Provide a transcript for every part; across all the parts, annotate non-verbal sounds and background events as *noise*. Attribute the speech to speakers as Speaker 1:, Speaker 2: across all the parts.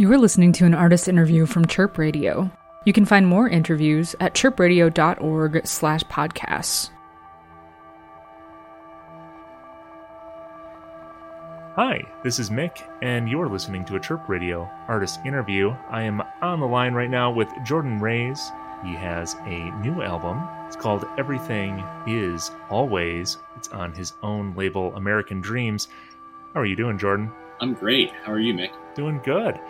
Speaker 1: You are listening to an artist interview from Chirp Radio. You can find more interviews at chirpradio.org slash podcasts.
Speaker 2: Hi, this is Mick, and you're listening to a Chirp Radio artist interview. I am on the line right now with Jordan Reyes. He has a new album. It's called Everything Is Always. It's on his own label, American Dreams. How are you doing, Jordan?
Speaker 3: I'm great. How are you, Mick?
Speaker 2: Doing good.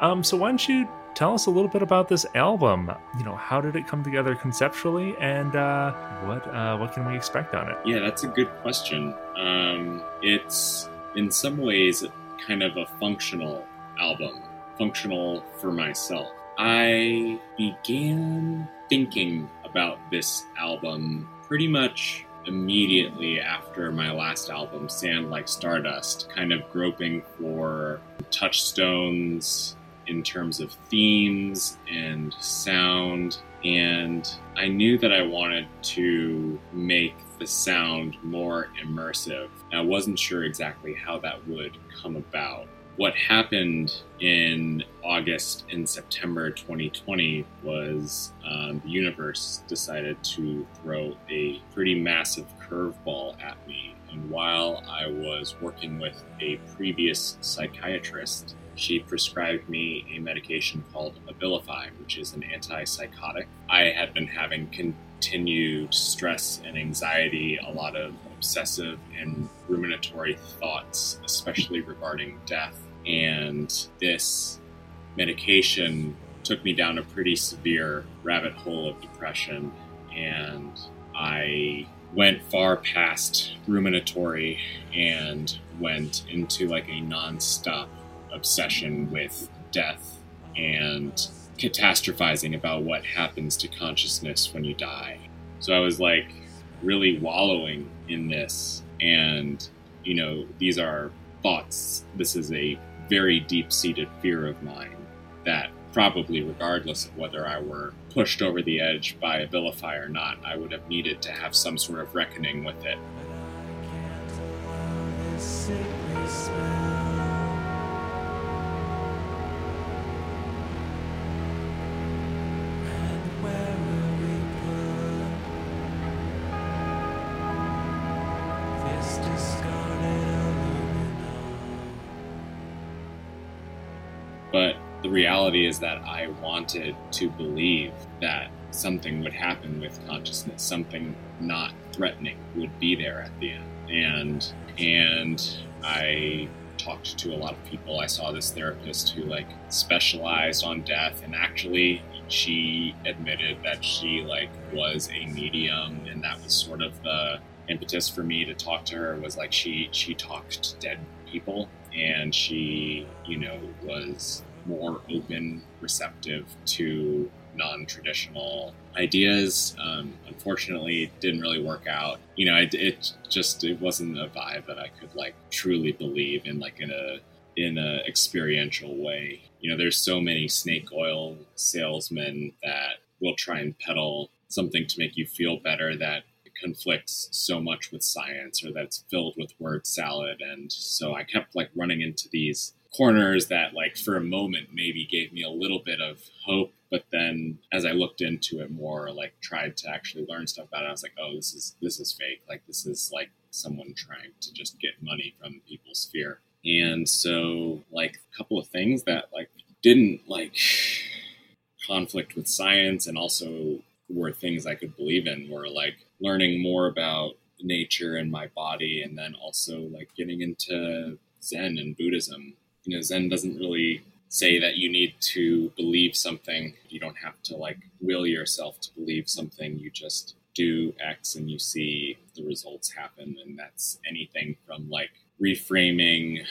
Speaker 2: Um, so why don't you tell us a little bit about this album? You know, how did it come together conceptually, and uh, what uh, what can we expect on it?
Speaker 3: Yeah, that's a good question. Um, it's in some ways kind of a functional album, functional for myself. I began thinking about this album pretty much immediately after my last album, Sand Like Stardust, kind of groping for touchstones in terms of themes and sound. And I knew that I wanted to make the sound more immersive. I wasn't sure exactly how that would come about. What happened in August and September 2020 was um, the universe decided to throw a pretty massive curveball at me. And while I was working with a previous psychiatrist, she prescribed me a medication called Abilify, which is an antipsychotic. I had been having continued stress and anxiety, a lot of obsessive and ruminatory thoughts, especially regarding death. And this medication took me down a pretty severe rabbit hole of depression. And I went far past ruminatory and went into like a nonstop obsession with death and catastrophizing about what happens to consciousness when you die. So I was like really wallowing in this. And, you know, these are thoughts. This is a very deep seated fear of mine that probably, regardless of whether I were pushed over the edge by Abilify or not, I would have needed to have some sort of reckoning with it. The reality is that I wanted to believe that something would happen with consciousness, something not threatening would be there at the end. And and I talked to a lot of people. I saw this therapist who like specialized on death and actually she admitted that she like was a medium and that was sort of the impetus for me to talk to her was like she she talked to dead people and she you know was more open receptive to non-traditional ideas. Um, unfortunately it didn't really work out. You know it, it just it wasn't a vibe that i could like truly believe in like in a in a experiential way. You know there's so many snake oil salesmen that will try and peddle something to make you feel better that conflicts so much with science or that's filled with word salad. And so i kept like running into these corners that like for a moment maybe gave me a little bit of hope but then as i looked into it more like tried to actually learn stuff about it i was like oh this is this is fake. Like this is like someone trying to just get money from people's fear. And so like a couple of things that like didn't like *sighs* conflict with science and also were things i could believe in were like learning more about nature and my body and then also like getting into zen and buddhism you know, Zen doesn't really say that you need to believe something. You don't have to like will yourself to believe something. You just do X and you see the results happen. And that's anything from like reframing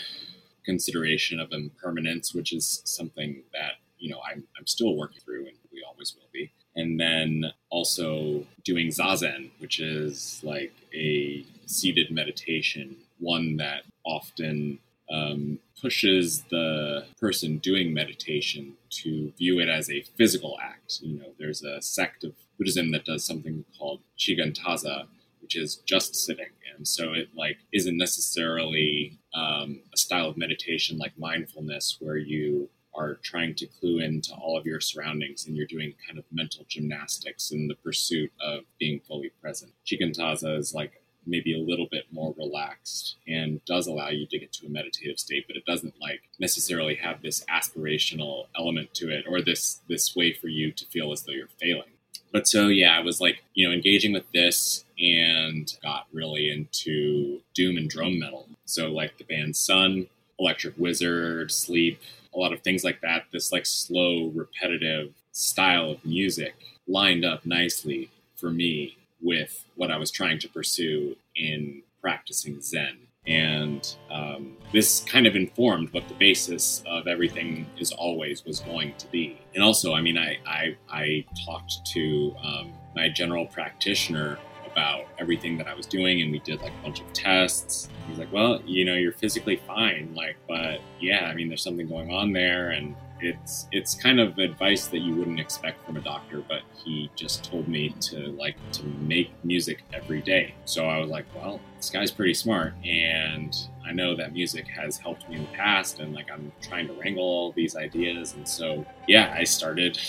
Speaker 3: consideration of impermanence, which is something that, you know, I'm, I'm still working through and we always will be. And then also doing Zazen, which is like a seated meditation, one that often um, pushes the person doing meditation to view it as a physical act. You know, there's a sect of Buddhism that does something called Shikantaza, which is just sitting, and so it like isn't necessarily um, a style of meditation like mindfulness where you are trying to clue into all of your surroundings and you're doing kind of mental gymnastics in the pursuit of being fully present. Shikantaza is like maybe a little bit more relaxed and does allow you to get to a meditative state, but it doesn't like necessarily have this aspirational element to it or this this way for you to feel as though you're failing. But so yeah, I was like, you know, engaging with this and got really into doom and drone metal. So like the band Sunn Electric Wizard, Sleep, a lot of things like that. This like slow, repetitive style of music lined up nicely for me with what I was trying to pursue in practicing Zen. And um, this kind of informed what the basis of everything is always was going to be. And also, I mean, I, I, I talked to um, my general practitioner about everything that I was doing, and we did like a bunch of tests. He's like, "Well, you know, you're physically fine, like, but yeah, I mean, there's something going on there, and it's it's kind of advice that you wouldn't expect from a doctor, but he just told me to like to make music every day. So I was like, well, this guy's pretty smart, and I know that music has helped me in the past, and like I'm trying to wrangle all these ideas, and so yeah, I started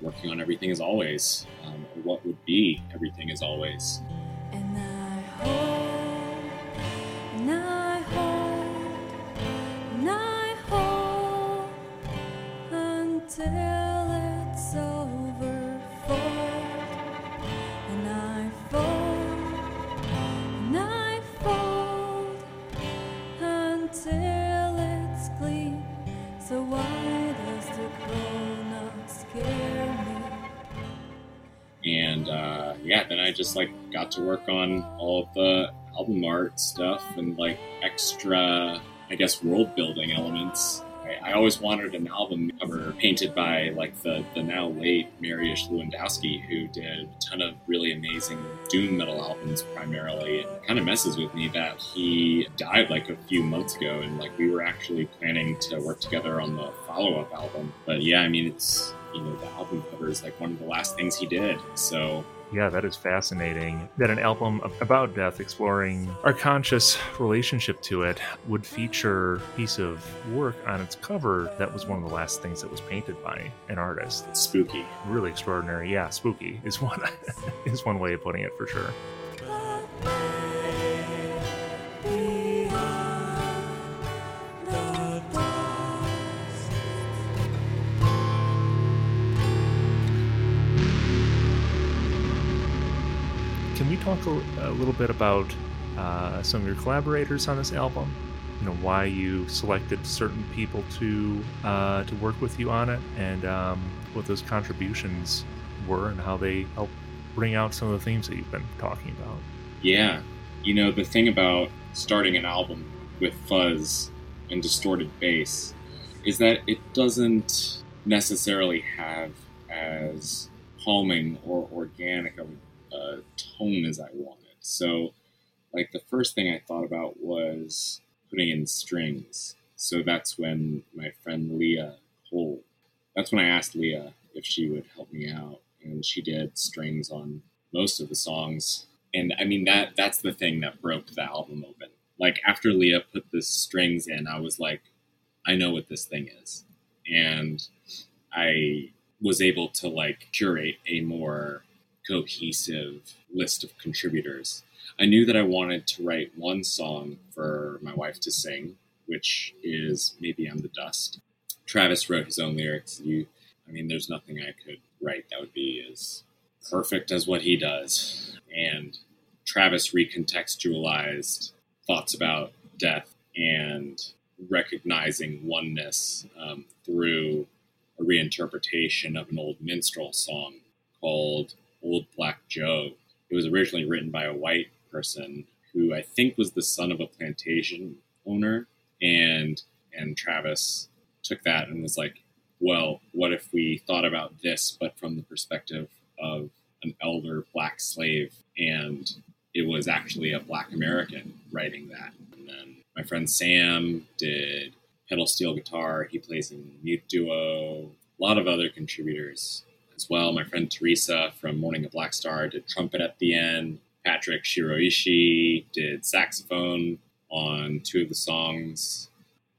Speaker 3: working on everything as always, um, what would be everything as always. It's over. And I and I until it's clean. So? And uh, yeah, then I just like got to work on all of the album art stuff and like extra, I guess, world building elements. I, I always wanted an album cover painted by like the, the now late Mariusz Lewandowski, who did a ton of really amazing doom metal albums primarily. It kind of messes with me that he died like a few months ago, and like we were actually planning to work together on the follow up album. But yeah, I mean, it's you know the album cover is like one of the last things he did, so
Speaker 2: yeah, that is fascinating. That an album about death, exploring our conscious relationship to it, would feature a piece of work on its cover that was one of the last things that was painted by an artist.
Speaker 3: It's spooky.
Speaker 2: Really extraordinary. Yeah, spooky is one *laughs* is one way of putting it for sure. Talk a, a little bit about uh, some of your collaborators on this album? You know why you selected certain people to uh, to work with you on it, and um, what those contributions were, and how they helped bring out some of the themes that you've been talking about.
Speaker 3: Yeah, you know the thing about starting an album with fuzz and distorted bass is that it doesn't necessarily have as calming or organic of a tone as I wanted. So, like, the first thing I thought about was putting in strings. So that's when my friend Leah Cole, that's when I asked Leah if she would help me out. And she did strings on most of the songs. And I mean, that that's the thing that broke the album open. Like, after Leah put the strings in, I was like, I know what this thing is. And I was able to like curate a more cohesive list of contributors. I knew that I wanted to write one song for my wife to sing, which is Maybe I'm the Dust. Travis wrote his own lyrics. You, I mean, there's nothing I could write that would be as perfect as what he does. And Travis recontextualized thoughts about death and recognizing oneness um, through a reinterpretation of an old minstrel song called Old Black Joe. It was originally written by a white person who I think was the son of a plantation owner, and and Travis took that and was like, well, what if we thought about this, but from the perspective of an elder black slave, and it was actually a black American writing that. And then my friend Sam did pedal steel guitar. He plays in Mute Duo. A lot of other contributors as well. My friend Teresa from Morning of Black Star did trumpet at the end. Patrick Shiroishi did saxophone on two of the songs.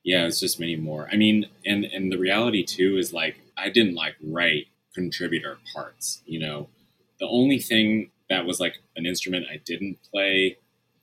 Speaker 3: Yeah, it's just many more. I mean, and and the reality too is like I didn't like write contributor parts. You know, the only thing that was like an instrument I didn't play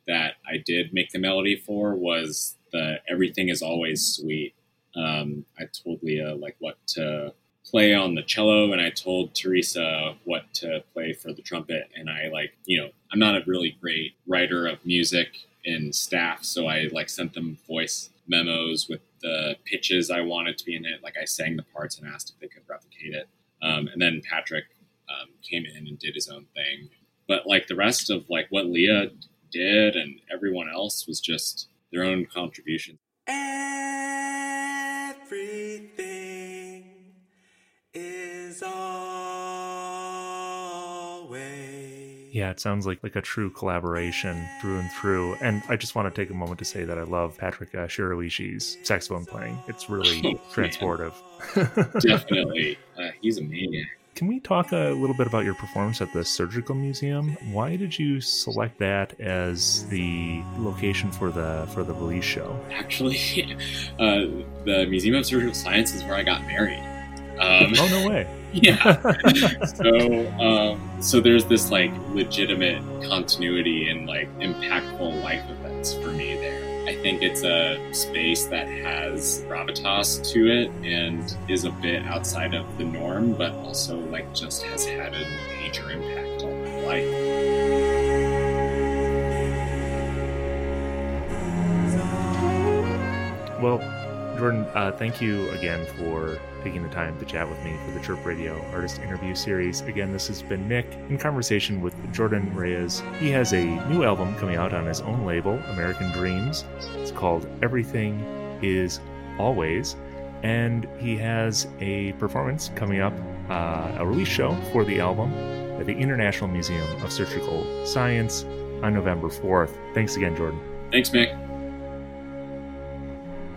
Speaker 3: that I did make the melody for was the "Everything Is Always Suite." Um, I told Leah like what to play on the cello, and I told Teresa what to play for the trumpet. And I like, you know, I'm not a really great writer of music in staff, so I like sent them voice memos with the pitches I wanted to be in it. Like I sang the parts and asked if they could replicate it. Um, and then Patrick um, came in and did his own thing. But like the rest of like what Leah did and everyone else was just their own contribution.
Speaker 4: Everything is always.
Speaker 2: Yeah, it sounds like like a true collaboration through and through. And I just want to take a moment to say that I love Patrick uh, Shiroishi's saxophone playing. It's really *laughs*
Speaker 3: Oh,
Speaker 2: transportive.
Speaker 3: Definitely, *laughs* uh, he's a maniac.
Speaker 2: Can we talk a little bit about your performance at the Surgical Museum? Why did you select that as the location for the for the release show?
Speaker 3: Actually, *laughs* uh, the Museum of Surgical Science is where I got married. Um,
Speaker 2: Oh no way! *laughs*
Speaker 3: yeah. so, um, so there's this like legitimate continuity and like impactful life events for me there. I think it's a space that has gravitas to it and is a bit outside of the norm, but also like just has had a major impact on my life.
Speaker 2: Well, Jordan, uh, thank you again for taking the time to chat with me for the Chirp Radio Artist Interview Series. Again, this has been Mick in conversation with Jordan Reyes. He has a new album coming out on his own label, American Dreams. It's called Everything Is Always. And he has a performance coming up, uh, a release show for the album at the International Museum of Surgical Science on November 4th. Thanks again, Jordan.
Speaker 3: Thanks, Mick.